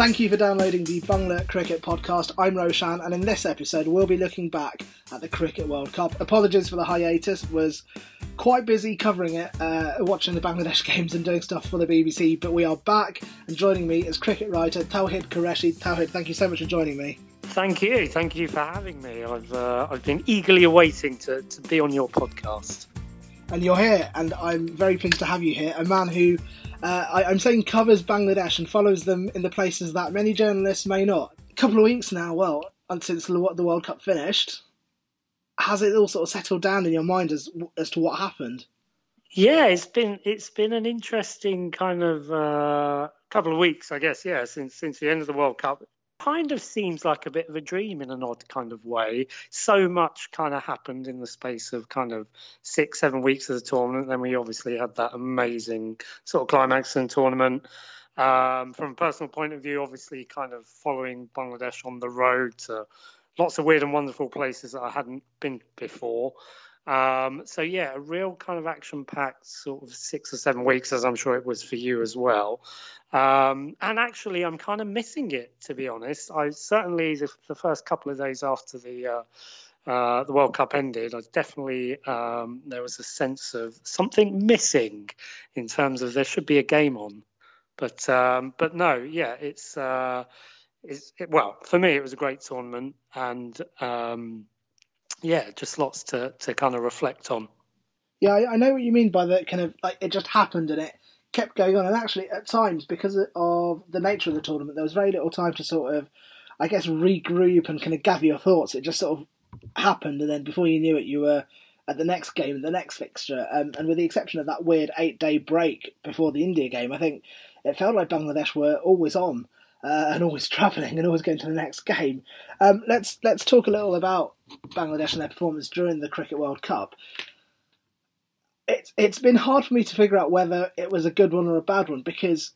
Thank you for downloading the Bangla Cricket Podcast. I'm Roushan, and in this episode, we'll be looking back at the Cricket World Cup. Apologies for the hiatus, was quite busy covering it, uh, watching the Bangladesh games and doing stuff for the BBC, but we are back, and joining me is cricket writer Tawhid Qureshi. Tawhid, thank you so much for joining me. Thank you, thank you for having me. I've uh, I've been eagerly awaiting to, to be on your podcast. And you're here, and I'm very pleased to have you here. A man who uh, I, am saying covers Bangladesh and follows them in the places that many journalists may not. A couple of weeks now, well, since the World Cup finished, has it all sort of settled down in your mind as as to what happened? Yeah, it's been it's been an interesting kind of uh, couple of weeks, I guess. Yeah, since since the end of the World Cup, kind of seems like a bit of a dream in an odd kind of way. So much kind of happened in the space of kind of six, seven weeks of the tournament. Then we obviously had that amazing sort of climax in the tournament. Um, from a personal point of view, obviously, kind of following Bangladesh on the road to lots of weird and wonderful places that I hadn't been before. Um, so yeah, a real kind of action-packed sort of six or seven weeks, as I'm sure it was for you as well. Um, and actually, I'm kind of missing it to be honest. I certainly the, the first couple of days after the uh, uh, the World Cup ended, I definitely um, there was a sense of something missing in terms of there should be a game on, but um, but no, yeah, it's. Uh, it's it, well for me it was a great tournament and um, yeah, just lots to, to kind of reflect on. Yeah, I, I know what you mean by that kind of like it just happened and it kept going on. And actually, at times, because of the nature of the tournament, there was very little time to sort of, I guess, regroup and kind of gather your thoughts. It just sort of happened, and then before you knew it, you were at the next game, the next fixture. Um, and with the exception of that weird eight day break before the India game, I think it felt like Bangladesh were always on uh, and always travelling and always going to the next game. Um, let's let's talk a little about Bangladesh and their performance during the Cricket World Cup. It's it's been hard for me to figure out whether it was a good one or a bad one because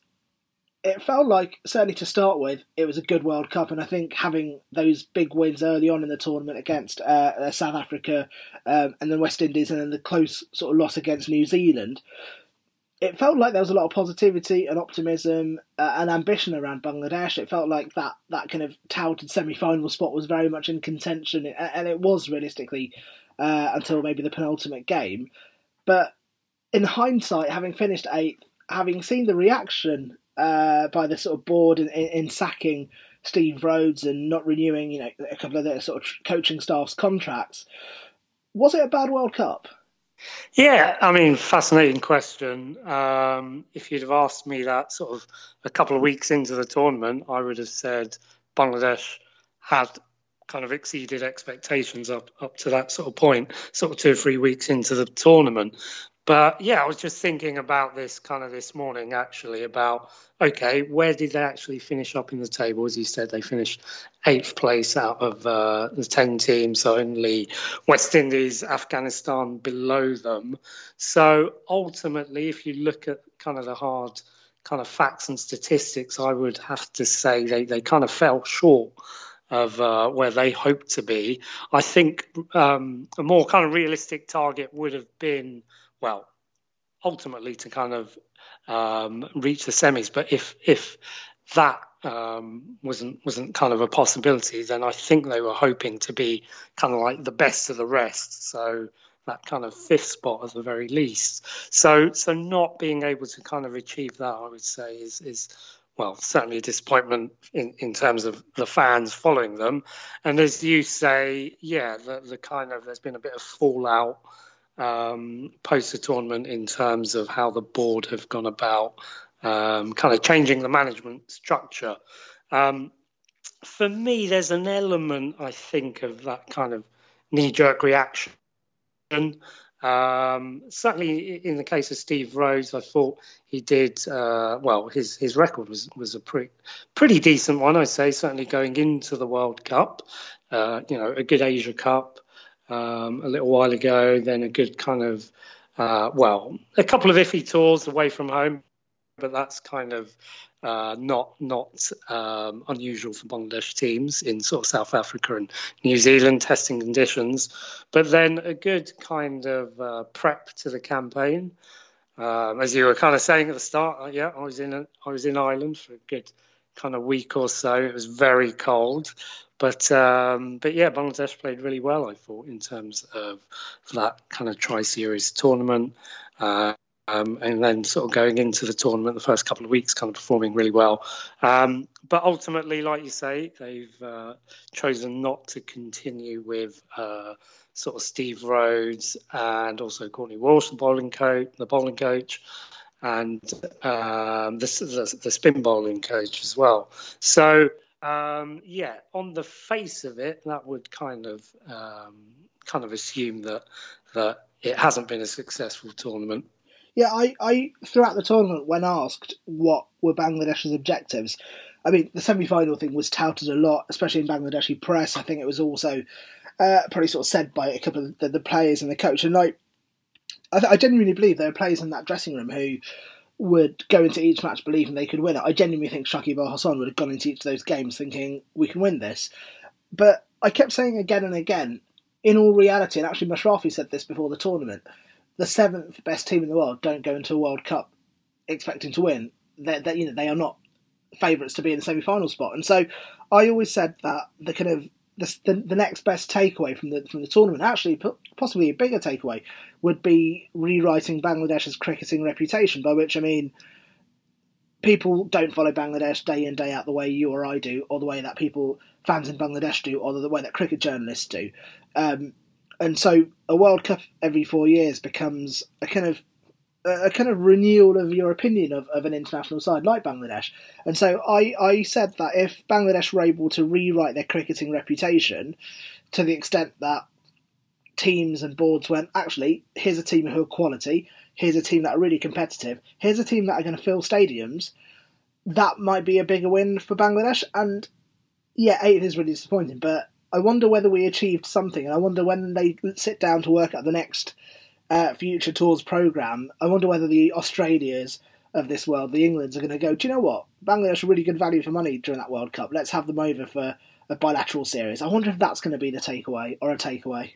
it felt like certainly to start with it was a good World Cup, and I think having those big wins early on in the tournament against uh, South Africa um, and then West Indies, and then the close sort of loss against New Zealand it felt like there was a lot of positivity and optimism uh, and ambition around Bangladesh. It felt like that that kind of touted semi-final spot was very much in contention, and it was realistically uh, until maybe the penultimate game. But in hindsight, having finished eighth, having seen the reaction uh, by the sort of board in, in, in, sacking Steve Rhodes and not renewing, you know, a couple of their sort of coaching staff's contracts, was it a bad World Cup? Yeah, I mean, fascinating question. Um, if you'd have asked me that sort of a couple of weeks into the tournament, I would have said Bangladesh had kind of exceeded expectations up up to that sort of point, sort of two or three weeks into the tournament. But yeah, I was just thinking about this kind of this morning actually about okay, where did they actually finish up in the table? As you said, they finished eighth place out of uh, the 10 teams, so only West Indies, Afghanistan below them. So ultimately, if you look at kind of the hard kind of facts and statistics, I would have to say they, they kind of fell short of uh, where they hoped to be. I think um, a more kind of realistic target would have been well, ultimately to kind of um, reach the semis. But if if that um, wasn't wasn't kind of a possibility, then I think they were hoping to be kind of like the best of the rest. So that kind of fifth spot at the very least. So so not being able to kind of achieve that, I would say, is is well certainly a disappointment in, in terms of the fans following them. And as you say, yeah, the, the kind of there's been a bit of fallout um, post the tournament in terms of how the board have gone about um, kind of changing the management structure. Um, for me, there's an element, I think, of that kind of knee jerk reaction. Um, certainly, in the case of Steve Rhodes, I thought he did uh, well. His his record was was a pretty pretty decent one, I say. Certainly going into the World Cup, uh, you know, a good Asia Cup, um, a little while ago, then a good kind of, uh, well, a couple of iffy tours away from home, but that's kind of uh, not not um, unusual for Bangladesh teams in sort of South Africa and New Zealand testing conditions. But then a good kind of uh, prep to the campaign. Um, as you were kind of saying at the start, uh, yeah, I was in a, I was in Ireland for a good kind of week or so. It was very cold, but um, but yeah, Bangladesh played really well. I thought in terms of that kind of tri series tournament. Uh, um, and then sort of going into the tournament the first couple of weeks, kind of performing really well. Um, but ultimately, like you say, they've uh, chosen not to continue with uh, sort of Steve Rhodes and also Courtney Walsh, the bowling coach, the bowling coach, and um, the, the, the spin bowling coach as well. So um, yeah, on the face of it, that would kind of um, kind of assume that that it hasn't been a successful tournament. Yeah, I, I throughout the tournament, when asked what were Bangladesh's objectives, I mean the semi-final thing was touted a lot, especially in Bangladeshi press. I think it was also uh, probably sort of said by a couple of the, the players and the coach. And like, I, th- I genuinely believe there are players in that dressing room who would go into each match believing they could win it. I genuinely think Shakib Al Hasan would have gone into each of those games thinking we can win this. But I kept saying again and again, in all reality, and actually Mashrafi said this before the tournament, the seventh best team in the world don't go into a World Cup expecting to win. They're, they're you know they are not favourites to be in the semi-final spot, and so I always said that the kind of the, the, the next best takeaway from the from the tournament, actually possibly a bigger takeaway, would be rewriting Bangladesh's cricketing reputation. By which I mean, people don't follow Bangladesh day in day out the way you or I do, or the way that people fans in Bangladesh do, or the way that cricket journalists do. Um, and so a World Cup every four years becomes a kind of a kind of renewal of your opinion of, of an international side like Bangladesh. And so I, I said that if Bangladesh were able to rewrite their cricketing reputation to the extent that teams and boards went, actually, here's a team who are quality, here's a team that are really competitive, here's a team that are going to fill stadiums, that might be a bigger win for Bangladesh. And yeah, eighth is really disappointing, but I wonder whether we achieved something, and I wonder when they sit down to work at the next uh, future tours program. I wonder whether the Australias of this world, the Englands, are going to go. Do you know what? Bangladesh are really good value for money during that World Cup. Let's have them over for a bilateral series. I wonder if that's going to be the takeaway or a takeaway.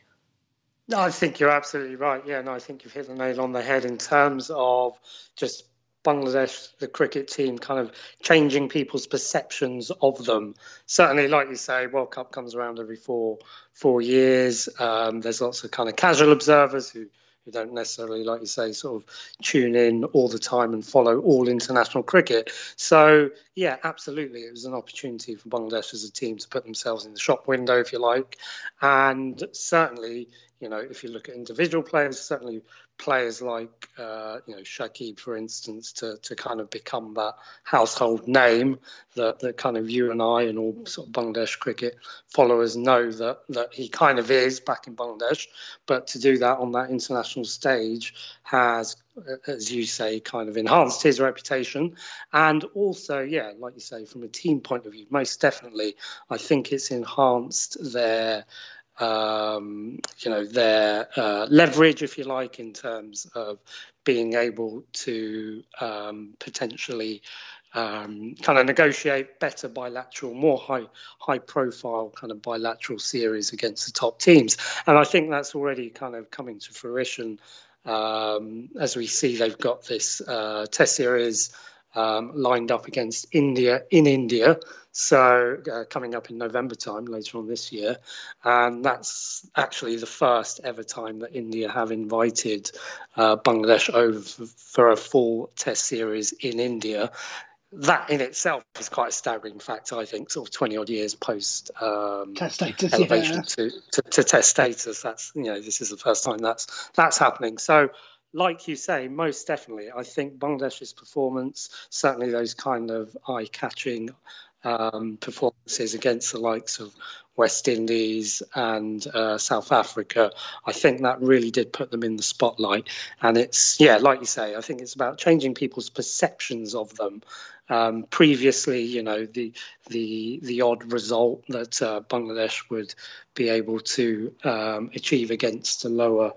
I think you're absolutely right. Yeah, no, I think you've hit the nail on the head in terms of just Bangladesh, the cricket team, kind of changing people's perceptions of them. Certainly, like you say, World Cup comes around every four four years. Um, there's lots of kind of casual observers who who don't necessarily, like you say, sort of tune in all the time and follow all international cricket. So, yeah, absolutely, it was an opportunity for Bangladesh as a team to put themselves in the shop window, if you like, and certainly, you know, if you look at individual players, certainly players like uh, you know Shakib, for instance, to, to kind of become that household name that, that kind of you and I and all sort of Bangladesh cricket followers know that that he kind of is back in Bangladesh. But to do that on that international stage has, as you say, kind of enhanced his reputation, and also, yeah, like you say, from a team point of view, most definitely, I think it's enhanced their um, you know, their uh, leverage, if you like, in terms of being able to um, potentially um, kind of negotiate better bilateral, more high high profile kind of bilateral series against the top teams. And I think that's already kind of coming to fruition um, as we see they've got this uh, test series um, lined up against India in India. So uh, coming up in November time later on this year, and that's actually the first ever time that India have invited uh, Bangladesh over for a full Test series in India. That in itself is quite a staggering fact, I think. Sort of twenty odd years post um, test status, elevation yeah. to, to, to test status. That's you know this is the first time that's that's happening. So like you say, most definitely, I think Bangladesh's performance, certainly those kind of eye-catching um, performances against the likes of West Indies and uh, South Africa, I think that really did put them in the spotlight. And it's yeah, like you say, I think it's about changing people's perceptions of them. Um, previously, you know, the the the odd result that uh, Bangladesh would be able to um, achieve against a lower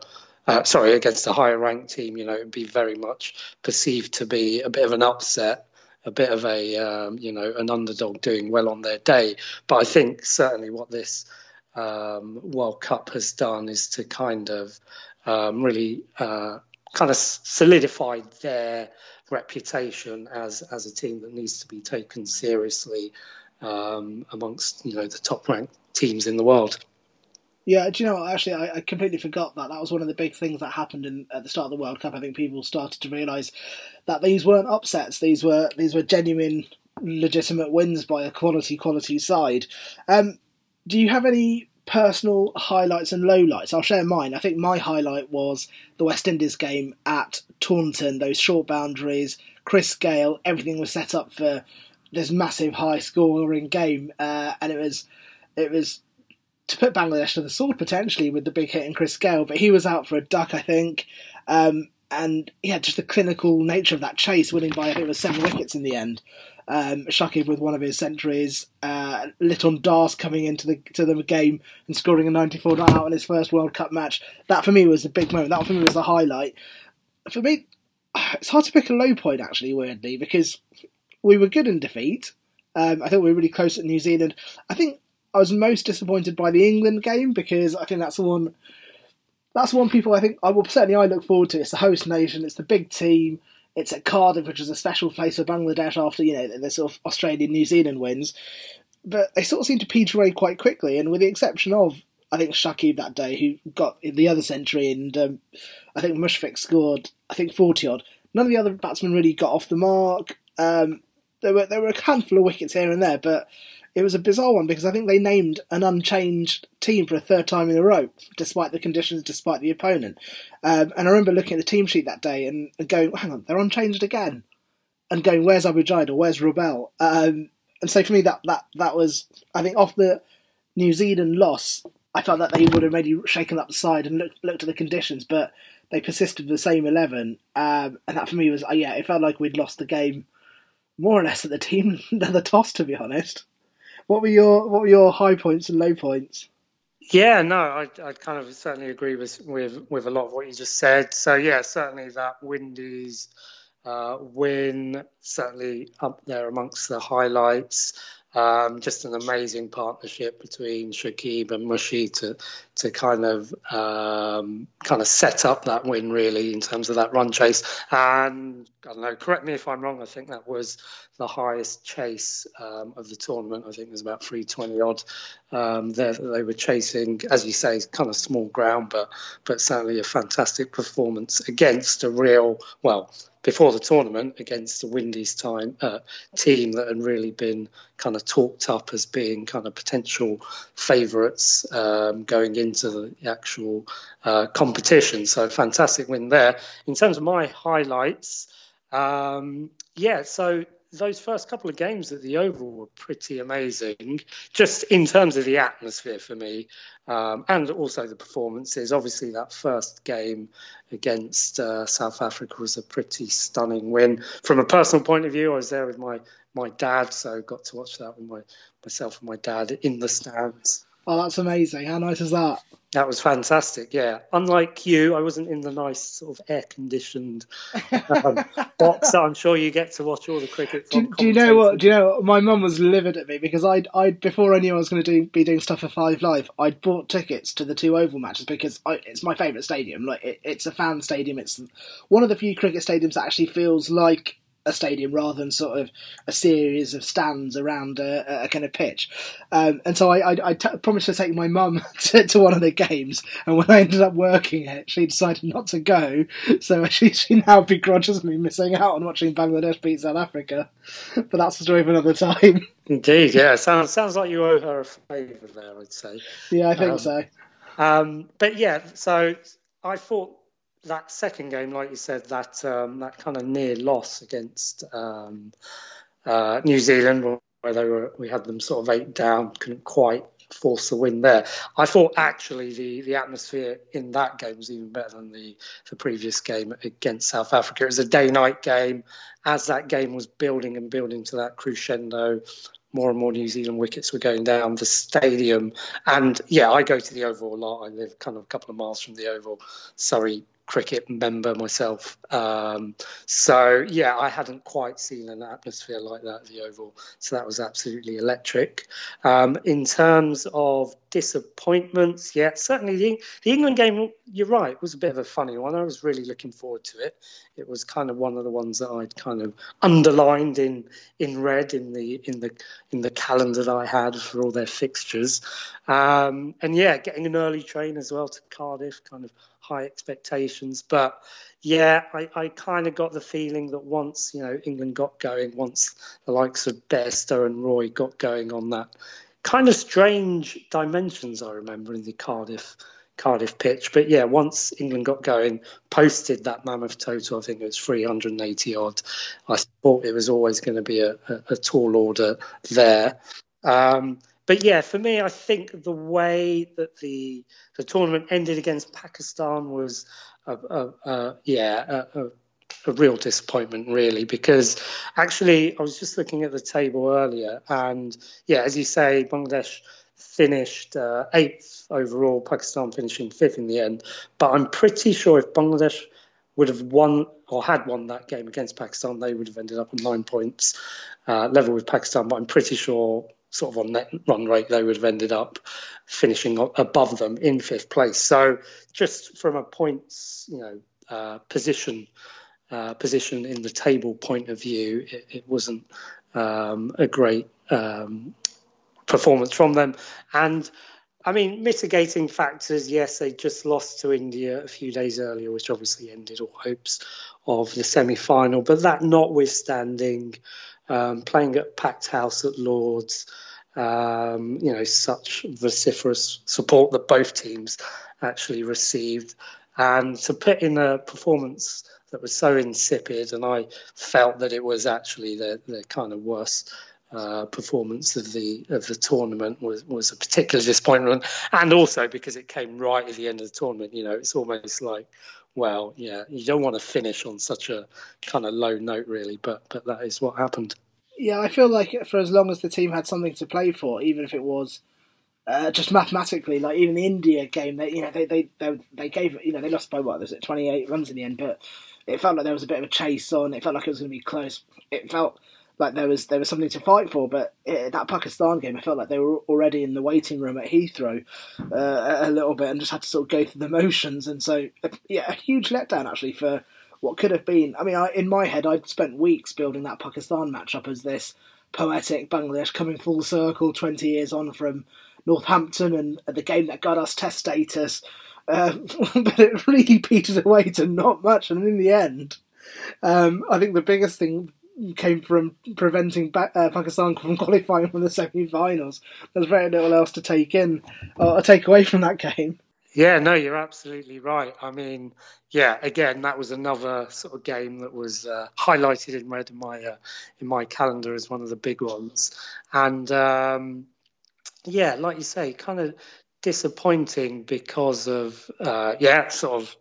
uh, sorry, against a higher ranked team, you know, it'd be very much perceived to be a bit of an upset, a bit of a, um, you know, an underdog doing well on their day. But I think certainly what this um, World Cup has done is to kind of um, really uh, kind of solidified their reputation as as a team that needs to be taken seriously um, amongst you know the top ranked teams in the world. Yeah, do you know what? Actually, I, I, completely forgot that. That was one of the big things that happened in, at the start of the World Cup. I think people started to realise that these weren't upsets. These were these were genuine, legitimate wins by a quality quality side. Um, do you have any personal highlights and lowlights? I'll share mine. I think my highlight was the West Indies game at Taunton. Those short boundaries, Chris Gayle, everything was set up for this massive high scoring game, uh, and it was it was to put Bangladesh to the sword potentially with the big hit in Chris Gayle, but he was out for a duck, I think. Um, and yeah, just the clinical nature of that chase, winning by I think it was seven wickets in the end. Um, Shakib with one of his centuries, uh, Liton Das coming into the to the game and scoring a 94 not out in his first World Cup match. That for me was a big moment. That for me was the highlight. For me, it's hard to pick a low point actually, weirdly, because we were good in defeat. Um, I think we were really close at New Zealand. I think I was most disappointed by the England game because I think that's the one. That's one people I think I will certainly I look forward to. It's the host nation. It's the big team. It's at Cardiff, which is a special place for Bangladesh after you know the sort of Australian New Zealand wins. But they sort of seem to peter away quite quickly, and with the exception of I think Shakib that day, who got the other century, and um, I think Mushfiq scored I think forty odd. None of the other batsmen really got off the mark. Um, there were there were a handful of wickets here and there, but it was a bizarre one because I think they named an unchanged team for a third time in a row, despite the conditions, despite the opponent. Um, and I remember looking at the team sheet that day and, and, going, hang on, they're unchanged again. And going, where's Abu Jayed? Where's Rubel?" Um, and so for me, that, that, that was, I think, off the New Zealand loss, I felt that they would have maybe shaken up the side and looked, looked at the conditions, but they persisted with the same 11. Um, and that for me was, uh, yeah, it felt like we'd lost the game more or less at the team, at the toss, to be honest. What were your what were your high points and low points? Yeah, no, I I kind of certainly agree with with with a lot of what you just said. So yeah, certainly that Windies uh, win certainly up there amongst the highlights. Um, just an amazing partnership between Shakib and Mushy to to kind of um, kind of set up that win really in terms of that run chase. And I don't know, correct me if I'm wrong. I think that was the highest chase um, of the tournament. I think it was about 320 odd um, there they were chasing. As you say, kind of small ground, but but certainly a fantastic performance against a real well before the tournament against the Windies time uh, team that had really been kind of talked up as being kind of potential favourites um, going into the actual uh, competition. So fantastic win there. In terms of my highlights, um, yeah, so those first couple of games at the Oval were pretty amazing, just in terms of the atmosphere for me, um, and also the performances. Obviously, that first game against uh, South Africa was a pretty stunning win. From a personal point of view, I was there with my my dad, so got to watch that with my myself and my dad in the stands. Oh, that's amazing! How nice is that? That was fantastic. Yeah, unlike you, I wasn't in the nice sort of air-conditioned um, box that I'm sure you get to watch all the cricket. Do, do, you know what? Do you know what? my mum was livid at me because I, I before I knew I was going to do, be doing stuff for Five Live, I'd bought tickets to the two Oval matches because I, it's my favourite stadium. Like it, it's a fan stadium. It's one of the few cricket stadiums that actually feels like a stadium rather than sort of a series of stands around a, a kind of pitch. Um, and so I, I, I t- promised to take my mum to, to, one of the games, and when I ended up working it, she decided not to go. So she, she now begrudges me missing out on watching Bangladesh beat South Africa. But that's a story for another time. Indeed, yeah. Sounds sounds like you owe her a favour there. I'd say. Yeah, I think um, so. Um, but yeah, so I thought that second game, like you said, that um, that kind of near loss against um, uh, New Zealand, where they were, we had them sort of eight down, couldn't quite force the win there. I thought actually the, the atmosphere in that game was even better than the, the previous game against South Africa. It was a day night game. As that game was building and building to that crescendo, more and more New Zealand wickets were going down. The stadium, and yeah, I go to the Oval a lot. I live kind of a couple of miles from the Oval, Surrey cricket member myself. Um, so yeah, I hadn't quite seen an atmosphere like that at the Oval. So that was absolutely electric. Um, in terms of disappointments, yeah, certainly the, the England game. You're right, was a bit of a funny one. I was really looking forward to it. It was kind of one of the ones that I'd kind of underlined in in red in the in the in the calendar that I had for all their fixtures. Um, and yeah, getting an early train as well to Cardiff, kind of high expectations. But yeah, I, I kind of got the feeling that once you know England got going, once the likes of Bairstow and Roy got going on that kind of strange dimensions, I remember in the Cardiff Cardiff pitch. But yeah, once England got going, posted that mammoth total, I think it was 380 odd. I thought it was always going to be a, a, a tall order there. Um, but yeah, for me, I think the way that the the tournament ended against Pakistan was, a, a, a yeah, a, a real disappointment, really, because actually I was just looking at the table earlier, and yeah, as you say, Bangladesh finished uh, eighth overall, Pakistan finishing fifth in the end. But I'm pretty sure if Bangladesh would have won or had won that game against Pakistan, they would have ended up on nine points, uh, level with Pakistan. But I'm pretty sure sort of on net run rate, they would have ended up finishing above them in fifth place. So just from a points, you know, uh, position uh, position in the table point of view, it, it wasn't um, a great um, performance from them. And I mean, mitigating factors, yes, they just lost to India a few days earlier, which obviously ended all hopes of the semi final. But that notwithstanding, um, playing at packed house at Lords, um, you know, such vociferous support that both teams actually received. And to put in a performance that was so insipid, and I felt that it was actually the, their kind of worst uh, performance of the of the tournament was was a particular disappointment, and also because it came right at the end of the tournament. You know, it's almost like, well, yeah, you don't want to finish on such a kind of low note, really, but but that is what happened. Yeah, I feel like for as long as the team had something to play for, even if it was uh, just mathematically, like even the India game, they you know they they they, they gave you know they lost by what was it twenty eight runs in the end, but it felt like there was a bit of a chase on. It felt like it was going to be close. It felt like there was there was something to fight for. But it, that Pakistan game, I felt like they were already in the waiting room at Heathrow uh, a little bit and just had to sort of go through the motions. And so, yeah, a huge letdown actually for what could have been. I mean, I, in my head, I'd spent weeks building that Pakistan matchup as this poetic Bangladesh coming full circle 20 years on from Northampton and the game that got us test status. Uh, but it really petered away to not much. And in the end, um, I think the biggest thing came from preventing uh, Pakistan from qualifying for the semi-finals. There's very little else to take in or take away from that game. Yeah, no, you're absolutely right. I mean, yeah, again, that was another sort of game that was uh, highlighted in red in my uh, in my calendar as one of the big ones, and um, yeah, like you say, kind of disappointing because of uh, yeah, sort of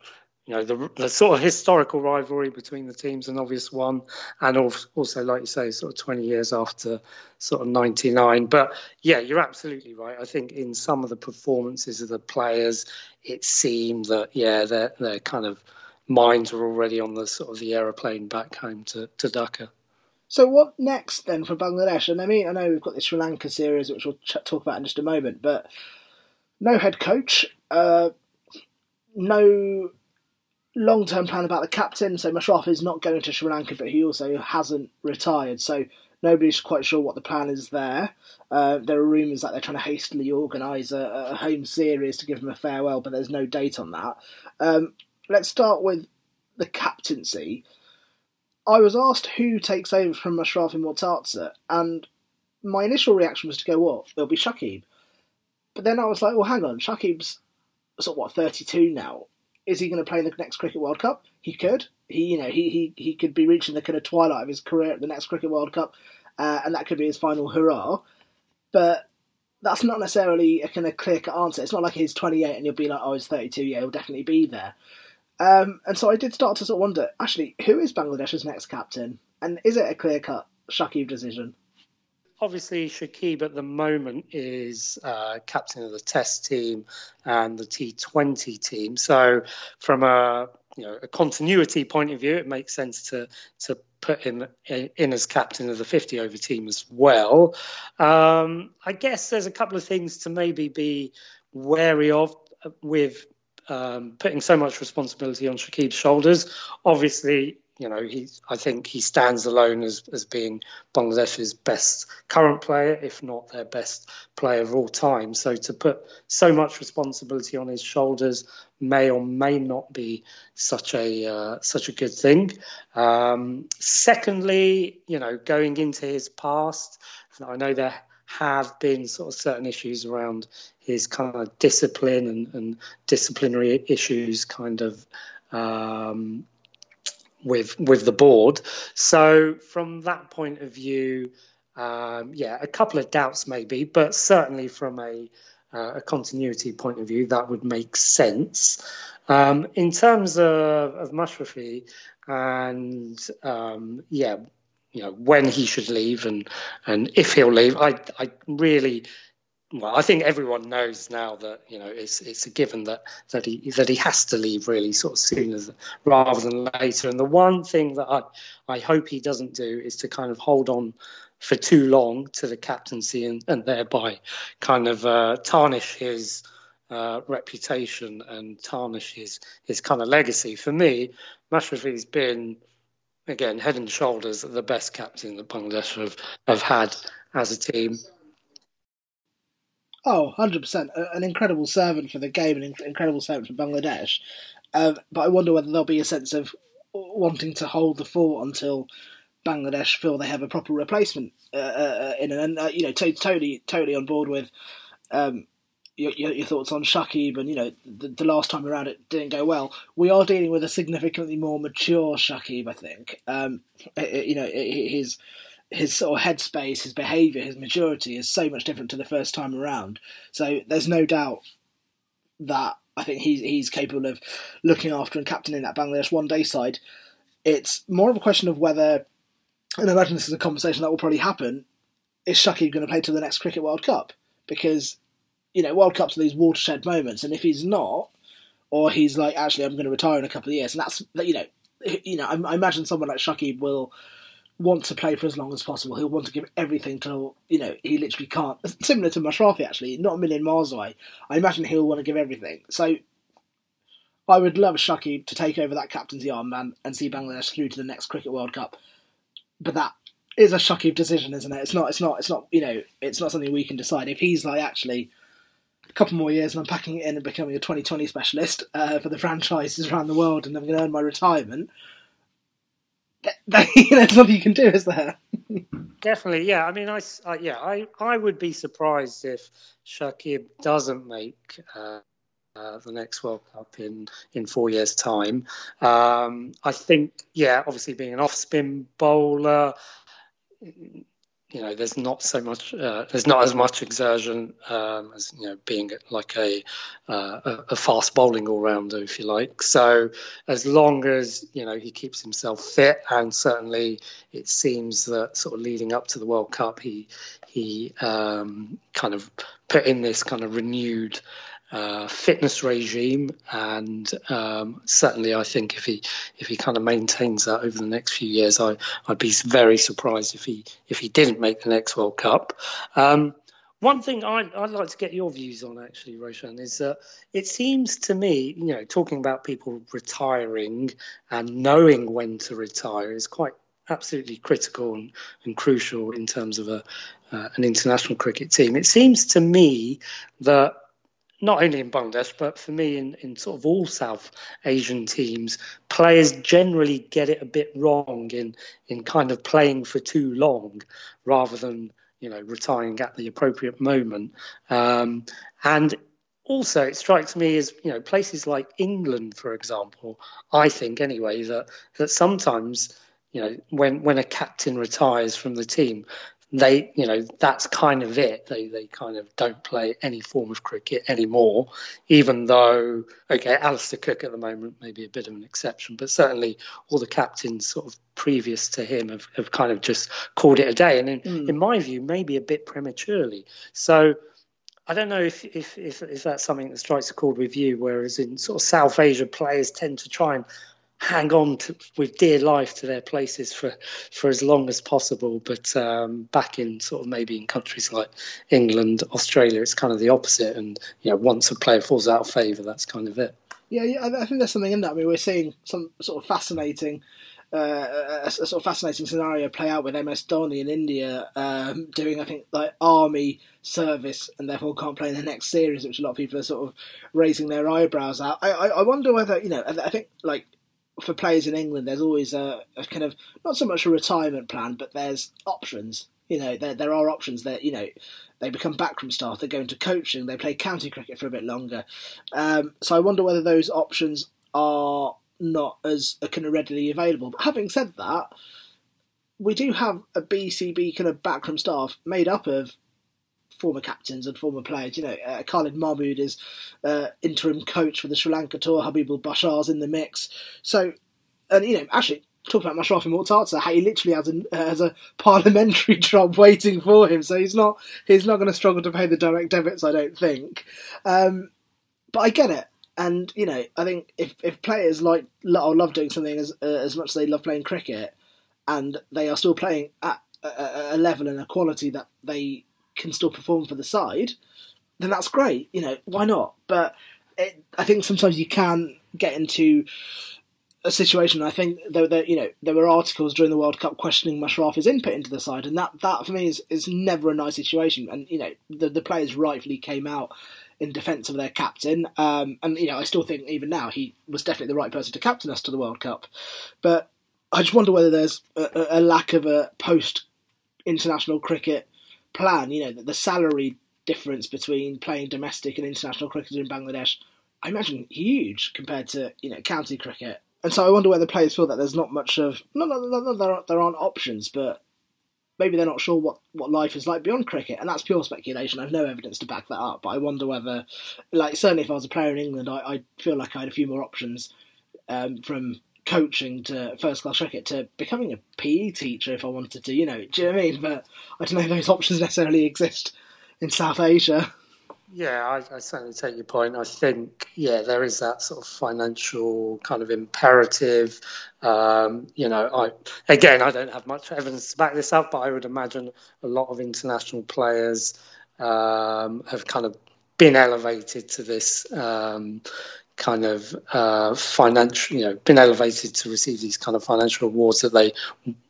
you know the, the sort of historical rivalry between the teams, an obvious one, and also, like you say, sort of 20 years after sort of 99. But yeah, you're absolutely right. I think in some of the performances of the players, it seemed that yeah, their their kind of minds were already on the sort of the aeroplane back home to to Dhaka. So what next then for Bangladesh? And I mean, I know we've got the Sri Lanka series, which we'll ch- talk about in just a moment, but no head coach, uh, no long term plan about the captain. So Mashraf is not going to Sri Lanka, but he also hasn't retired. So nobody's quite sure what the plan is there. Uh, there are rumours that they're trying to hastily organise a, a, home series to give him a farewell, but there's no date on that. Um, let's start with the captaincy. I was asked who takes over from Mashrafi bin Mortaza, and my initial reaction was to go, "What? It'll be Shakib." But then I was like, "Well, hang on, Shakib's sort of what 32 now is he going to play in the next Cricket World Cup? He could. He, you know, he, he, he could be reaching the kind of twilight of his career at the next Cricket World Cup, uh, and that could be his final hurrah. But that's not necessarily a kind of clear cut answer. It's not like he's 28 and you'll be like, oh, he's 32. Yeah, he'll definitely be there. Um, and so I did start to sort of wonder, actually, who is Bangladesh's next captain? And is it a clear cut Shakib decision? Obviously Shakib at the moment is uh, captain of the Test team and the T20 team. So from a you know a continuity point of view, it makes sense to to put him in as captain of the 50 over team as well. Um, I guess there's a couple of things to maybe be wary of with um, putting so much responsibility on Shakib's shoulders. Obviously, you know, he I think he stands alone as, as being Bangladesh's best current player, if not their best player of all time. So to put so much responsibility on his shoulders may or may not be such a uh, such a good thing. Um, secondly, you know, going into his past, I know there have been sort of certain issues around his kind of discipline and, and disciplinary issues, kind of. Um, with with the board. So from that point of view, um, yeah, a couple of doubts maybe, but certainly from a uh, a continuity point of view, that would make sense. Um, in terms of, of and um, yeah, you know when he should leave and and if he'll leave, I I really well, I think everyone knows now that you know it's it's a given that that he that he has to leave really sort of sooner rather than later. And the one thing that I I hope he doesn't do is to kind of hold on for too long to the captaincy and, and thereby kind of uh, tarnish his uh, reputation and tarnish his his kind of legacy. For me, Mashrafi's been again head and shoulders the best captain that Bangladesh have have had as a team. Oh, 100%. An incredible servant for the game, an incredible servant for Bangladesh. Um, but I wonder whether there'll be a sense of wanting to hold the fort until Bangladesh feel they have a proper replacement uh, uh, in. And, uh, you know, t- totally, totally on board with um, your, your, thoughts on Shakib. And, you know, the, the, last time around it didn't go well. We are dealing with a significantly more mature Shakib, I think. Um, you know, his his sort of headspace, his behaviour, his maturity is so much different to the first time around. So there's no doubt that I think he's he's capable of looking after and captaining that Bangladesh one day side. It's more of a question of whether, and I imagine this is a conversation that will probably happen. Is Shakib going to play to the next Cricket World Cup? Because you know World Cups are these watershed moments, and if he's not, or he's like actually I'm going to retire in a couple of years, and that's you know you know I, I imagine someone like Shakib will want to play for as long as possible. He'll want to give everything till you know he literally can't. Similar to Mashrafi, actually, not a million miles away. I imagine he'll want to give everything. So I would love Shakib to take over that captaincy armband and see Bangladesh through to the next Cricket World Cup. But that is a Shakib decision, isn't it? It's not. It's not. It's not. You know, it's not something we can decide. If he's like actually a couple more years and I'm packing it in and becoming a 2020 specialist uh, for the franchises around the world and I'm going to earn my retirement, there's nothing you can do, is there? Definitely, yeah. I mean, I, I, yeah, I, I would be surprised if Shakib doesn't make uh, uh, the next World Cup in in four years' time. Um, I think, yeah, obviously being an off-spin bowler, you know, there's not so much, uh, there's not as much exertion um, as you know being like a, uh, a fast bowling all rounder, if you like. So as long as you know he keeps himself fit, and certainly it seems that sort of leading up to the World Cup, he he um, kind of put in this kind of renewed uh, fitness regime, and um, certainly I think if he if he kind of maintains that over the next few years, I I'd be very surprised if he if he didn't make the next World Cup. Um, one thing I'd, I'd, like to get your views on, actually, Roushan, is that it seems to me, you know, talking about people retiring and knowing when to retire is quite absolutely critical and, and crucial in terms of a, uh, an international cricket team. It seems to me that not only in Bangladesh, but for me in, in sort of all South Asian teams, players generally get it a bit wrong in in kind of playing for too long rather than you know retiring at the appropriate moment. Um, and also, it strikes me as you know places like England, for example. I think anyway that that sometimes you know when when a captain retires from the team they, you know, that's kind of it. They they kind of don't play any form of cricket anymore, even though okay, Alastair Cook at the moment may be a bit of an exception, but certainly all the captains sort of previous to him have, have kind of just called it a day, and in, mm. in my view, maybe a bit prematurely. So I don't know if, if, if, if that's something that strikes a chord with you, whereas in sort of South Asia, players tend to try and hang on to, with dear life to their places for, for as long as possible. But um, back in sort of maybe in countries like England, Australia, it's kind of the opposite. And you know, once a player falls out of favour, that's kind of it. Yeah, yeah, I think there's something in that. I mean, we're seeing some sort of fascinating uh, a, a, sort of fascinating scenario play out with MS Dhoni in India um, doing, I think, like army service and therefore can't play in the next series, which a lot of people are sort of raising their eyebrows at. I, I, I wonder whether, you know, I, I, think like for players in England, there's always a, a, kind of not so much a retirement plan, but there's options. You know, there there are options that you know they become backroom staff, they go into coaching, they play county cricket for a bit longer. Um, so I wonder whether those options are not as kind of readily available. But having said that, we do have a BCB kind of backroom staff made up of former captains and former players. You know, uh, Khalid Mahmood is uh, interim coach for the Sri Lanka tour. Habibul Bashar's in the mix. So, and you know, actually. Talk about Mashrafi Mortaza, how he literally has a has a parliamentary job waiting for him, so he's not he's not going to struggle to pay the direct debits, I don't think. Um, but I get it and you know, I think if, if players like or love doing something as uh, as much as they love playing cricket, and they are still playing at a, a, level and a quality that they can still perform for the side, then that's great. You know, why not? But it, I think sometimes you can get into a situation. I think there, there, you know, there were articles during the World Cup questioning Mashrafi's input into the side, and that, that for me is, is never a nice situation. And you know, the the players rightfully came out in defence of their captain. Um, and you know, I still think even now he was definitely the right person to captain us to the World Cup. But I just wonder whether there's a, a lack of a post international cricket plan. You know, the, the salary difference between playing domestic and international cricket in Bangladesh, I imagine huge compared to you know county cricket. And so I wonder whether players feel that there's not much of no, no, no, no there, there aren't options, but maybe they're not sure what, what life is like beyond cricket, and that's pure speculation. I've no evidence to back that up, but I wonder whether, like, certainly if I was a player in England, I, I feel like I had a few more options um, from coaching to first class cricket to becoming a PE teacher if I wanted to. You know, do you know what I mean? But I don't know if those options necessarily exist in South Asia. Yeah, I, I, certainly take your point. I think, yeah, there is that sort of financial kind of imperative. Um, you know, I again, I don't have much evidence to back this up, but I would imagine a lot of international players um, have kind of been elevated to this um, kind of uh, financial, you know, been elevated to receive these kind of financial awards that they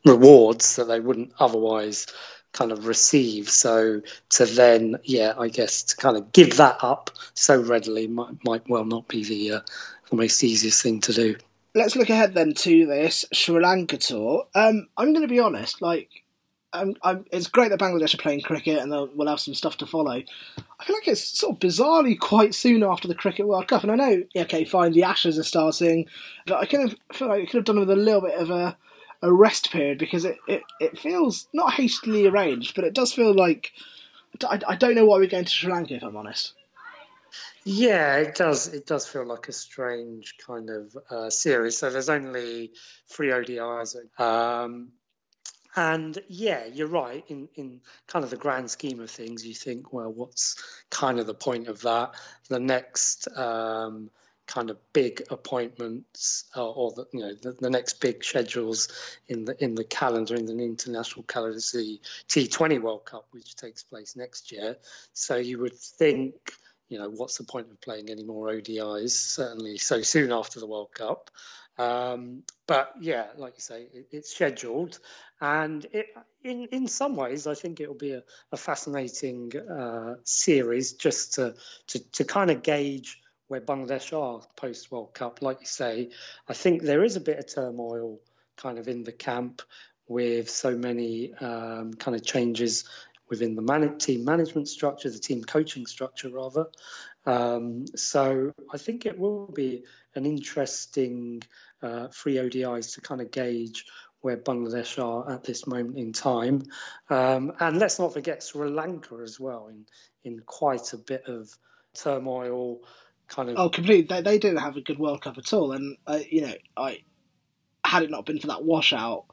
rewards that they wouldn't otherwise kind of receive. So to then, yeah, I guess to kind of give that up so readily might, might well not be the, uh, easiest thing to do. Let's look ahead then to this Sri Lanka tour. Um, I'm going to be honest, like, I'm, I'm, it's great that Bangladesh are playing cricket and we'll have some stuff to follow. I feel like it's sort of bizarrely quite soon after the Cricket World Cup, and I know, okay, fine, the Ashes are starting, but I kind of feel like it could have done with a little bit of a a rest period because it, it, it feels not hastily arranged, but it does feel like I, I don't know why we're going to Sri Lanka if I'm honest. Yeah, it does. It does feel like a strange kind of uh, series. So there's only three ODIs, um, and yeah, you're right. In in kind of the grand scheme of things, you think, well, what's kind of the point of that? The next um, kind of big appointments uh, or the, you know the, the, next big schedules in the in the calendar in the international calendar is the T20 World Cup which takes place next year so you would think you know what's the point of playing any more ODIs certainly so soon after the World Cup um, but yeah like you say it, it's scheduled and it, in in some ways I think it will be a, a fascinating uh, series just to, to to kind of gauge where Bangladesh are post World Cup. Like you say, I think there is a bit of turmoil kind of in the camp with so many um, kind of changes within the man- team management structure, the team coaching structure, rather. Um, so I think it will be an interesting uh, free ODIs to kind of gauge where Bangladesh are at this moment in time. Um, and let's not forget Sri Lanka as well, in, in quite a bit of turmoil kind of. Oh, completely. They, they didn't have a good World Cup at all, and uh, you know, I had it not been for that washout,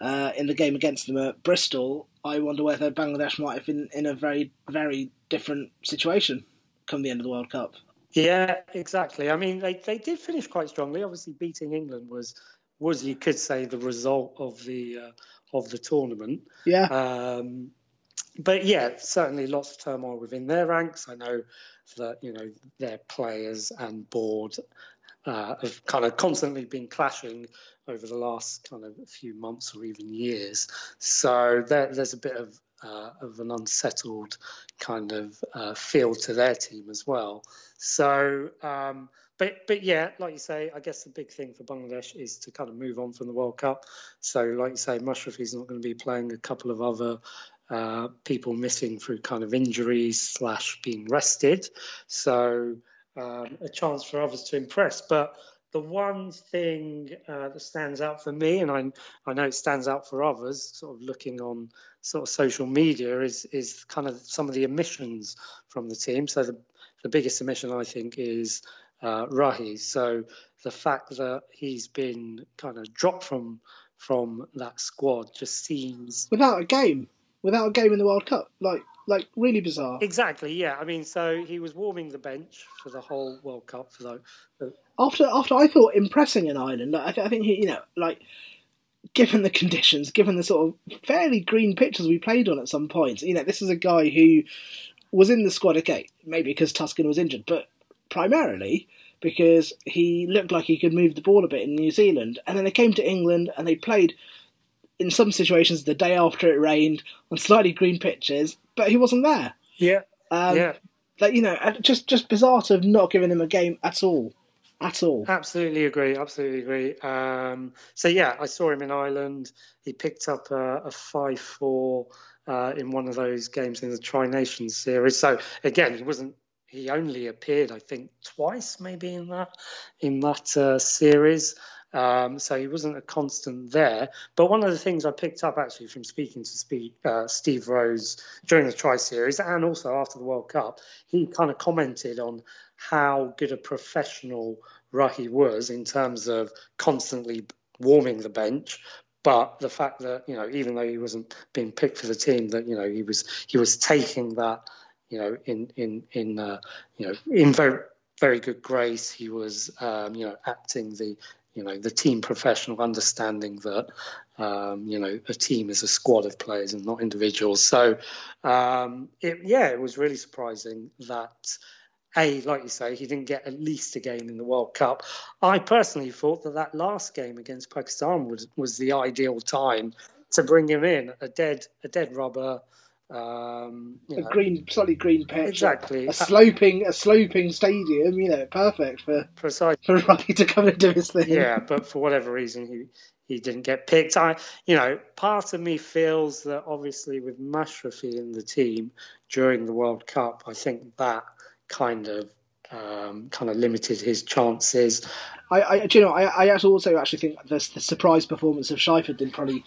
uh, in the game against them at Bristol, I wonder whether Bangladesh might have been in a very, very different situation come the end of the World Cup. Yeah, exactly. I mean, they, they did finish quite strongly. Obviously, beating England was was you could say the result of the uh, of the tournament. Yeah. Um, but yeah, certainly lots of turmoil within their ranks. I know that you know their players and board uh, have kind of constantly been clashing over the last kind of few months or even years. So there, there's a bit of uh, of an unsettled kind of uh, feel to their team as well. So, um, but but yeah, like you say, I guess the big thing for Bangladesh is to kind of move on from the World Cup. So, like you say, Mashrafi's not going to be playing a couple of other uh, people missing through kind of injuries slash being rested. So um, a chance for others to impress. But the one thing uh, that stands out for me, and I, I know it stands out for others, sort of looking on sort of social media, is is kind of some of the omissions from the team. So the the biggest omission I think is uh, Rahi. So the fact that he's been kind of dropped from from that squad just seems without a game, without a game in the World Cup, like like really bizarre. Exactly, yeah. I mean, so he was warming the bench for the whole World Cup for the. Uh, after after I thought impressing in Ireland, like, I, th- I think he, you know, like given the conditions, given the sort of fairly green pitches we played on at some points, you know, this is a guy who was in the squad. Okay, maybe because Taskin was injured, but primarily because he looked like he could move the ball a bit in New Zealand, and then they came to England and they played in some situations the day after it rained on slightly green pitches, but he wasn't there. Yeah. Um, yeah. Like you know, just just bizarre to have not given him a game at all, at all. Absolutely agree. Absolutely agree. Um, so yeah, I saw him in Ireland. He picked up a, a five-four uh, in one of those games in the Tri Nations series. So again, he wasn't. He only appeared, I think, twice maybe in that in that uh, series. Um, so he wasn't a constant there. But one of the things I picked up actually from speaking to Steve, uh, Steve Rhodes during the Tri Series and also after the World Cup, he kind of commented on how good a professional Rahi was in terms of constantly warming the bench. But the fact that you know, even though he wasn't being picked for the team, that you know he was he was taking that you know in in in uh, you know in very very good grace. He was, um, you know, acting the you know the team professional understanding that um, you know a team is a squad of players and not individuals. So um, it, yeah it was really surprising that a like you say he didn't get at least a game in the world cup. I personally thought that that last game against pakistan was, was the ideal time to bring him in a dead a dead rubber um, a know, green, slightly green pitch, exactly. A, a, sloping, a sloping stadium. You know, perfect for Precisely. for Rahi to come and do his thing. Yeah, but for whatever reason, he he didn't get picked. I, you know, part of me feels that obviously with Mashrafi in the team during the World Cup, I think that kind of um, kind of limited his chances. I, I do you know, I, I also actually think the, the surprise performance of Saifuddin probably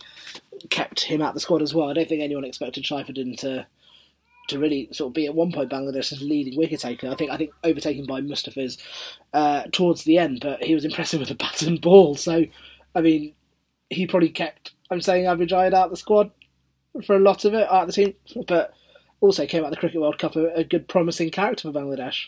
kept him out the squad as well. I don't think anyone expected Saifuddin to to really sort of be at one point Bangladesh's leading wicket taker. I think I think overtaken by Mustafiz uh, towards the end, but he was impressive with a bat and ball. So, I mean, he probably kept. I'm saying Abu Jayed out the squad for a lot of it, out the team, but also came out of the Cricket World Cup a, a good, promising character for Bangladesh.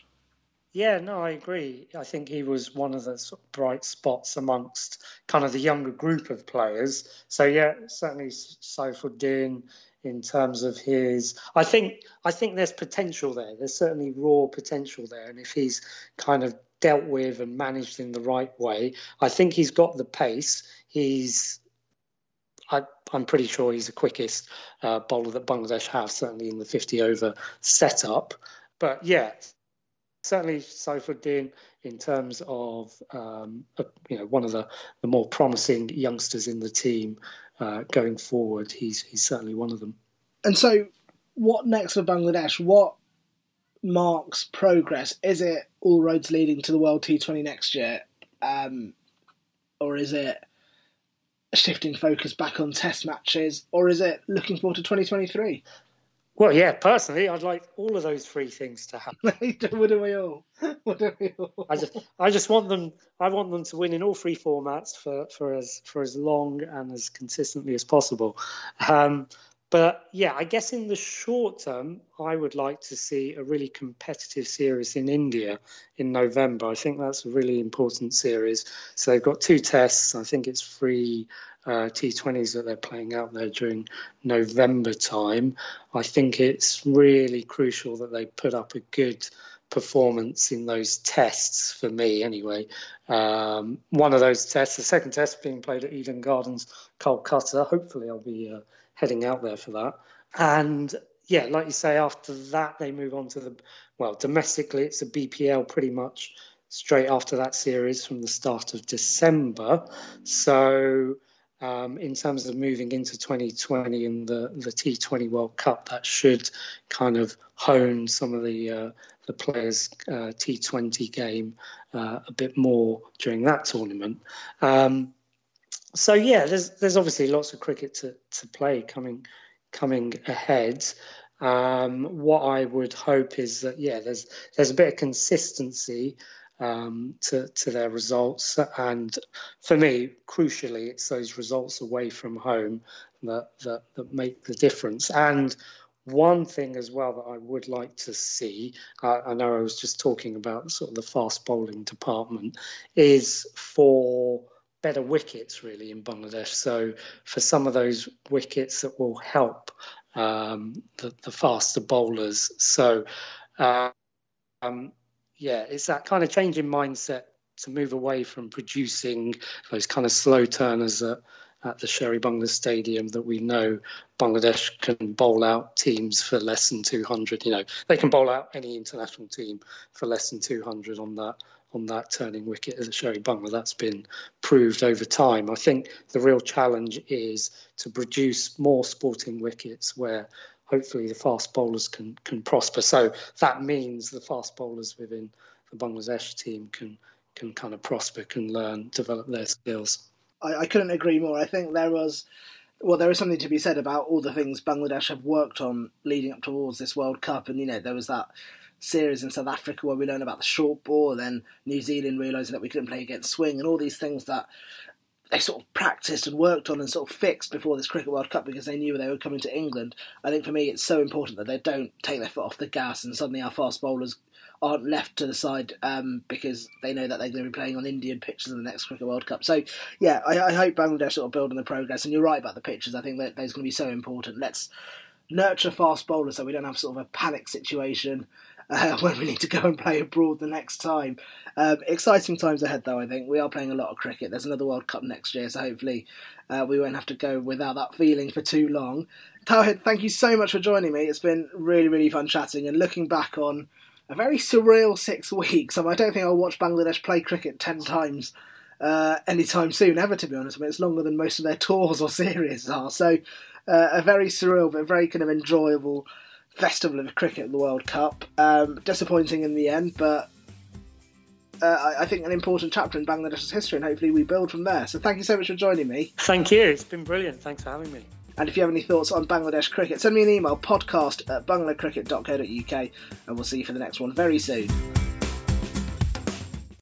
Yeah, no, I agree. I think he was one of the sort of bright spots amongst kind of the younger group of players. So yeah, certainly Saifuddin in terms of his I think I think there's potential there. There's certainly raw potential there. And if he's kind of dealt with and managed in the right way, I think he's got the pace. He's I, am pretty sure he's the quickest uh, bowler that Bangladesh have, certainly in the 50 over setup. But yeah, certainly Saifuddin in terms of um, you know one of the, the more promising youngsters in the team uh, going forward. He's he's certainly one of them. And so, what next for Bangladesh? What marks progress? Is it all roads leading to the World T20 next year, um, or is it shifting focus back on Test matches, or is it looking forward to 2023? Well, yeah, personally, I'd like all of those three things to happen. what do we all? What do we all? I just, I just want them. I want them to win in all three formats for, for as for as long and as consistently as possible. Um, but yeah, I guess in the short term, I would like to see a really competitive series in India in November. I think that's a really important series. So they've got two tests. I think it's three uh, T20s that they're playing out there during November time. I think it's really crucial that they put up a good performance in those tests for me anyway. Um, one of those tests, the second test being played at Eden Gardens, Kolkata. Hopefully, I'll be uh, heading out there for that. And yeah, like you say, after that they move on to the well, domestically it's a BPL pretty much straight after that series from the start of December. So um, in terms of moving into 2020 and the, the T20 World Cup, that should kind of hone some of the uh, the players' uh, T20 game uh, a bit more during that tournament. Um, so yeah, there's there's obviously lots of cricket to, to play coming coming ahead. Um, what I would hope is that yeah, there's there's a bit of consistency um, to to their results, and for me, crucially, it's those results away from home that that, that make the difference. And one thing as well that I would like to see, uh, I know I was just talking about sort of the fast bowling department, is for better wickets really in Bangladesh. So for some of those wickets that will help um, the, the, faster bowlers. So uh, um, yeah, it's that kind of change in mindset to move away from producing those kind of slow turners at, at the Sher-e-Bangla Stadium that we know Bangladesh can bowl out teams for less than 200. You know, they can bowl out any international team for less than 200 on that on that turning wicket as a Sher-e-Bangla. That's been proved over time. I think the real challenge is to produce more sporting wickets where hopefully the fast bowlers can can prosper. So that means the fast bowlers within the Bangladesh team can can kind of prosper, can learn, develop their skills. I, I couldn't agree more. I think there was well, there is something to be said about all the things Bangladesh have worked on leading up towards this World Cup, and you know there was that series in South Africa where we learned about the short ball, then New Zealand realising that we couldn't play against swing, and all these things that they sort of practiced and worked on and sort of fixed before this Cricket World Cup because they knew they were coming to England. I think for me it's so important that they don't take their foot off the gas and suddenly our fast bowlers aren't left to the side um, because they know that they're going to be playing on Indian pitches in the next Cricket World Cup. So, yeah, I, I hope Bangladesh sort of build on the progress. And you're right about the pitches. I think that those going to be so important. Let's nurture fast bowlers so we don't have sort of a panic situation uh, when we need to go and play abroad the next time. Um, exciting times ahead, though. I think we are playing a lot of cricket. There's another World Cup next year, so hopefully uh, we won't have to go without that feeling for too long. Tawhid, thank you so much for joining me. It's been really, really fun chatting and looking back on a very surreal six weeks. I, don't think I'll watch Bangladesh play cricket ten times uh, anytime soon, ever. To be honest, I mean, it's longer than most of their tours or series are. So, uh, a very surreal but very kind of enjoyable festival of cricket at the World Cup. Um, disappointing in the end, but uh, I think an important chapter in Bangladesh's history, and hopefully we build from there. So thank you so much for joining me. Thank you. It's been brilliant. Thanks for having me. And if you have any thoughts on Bangladesh cricket, send me an email podcast at banglacricket.co.uk and we'll see you for the next one very soon.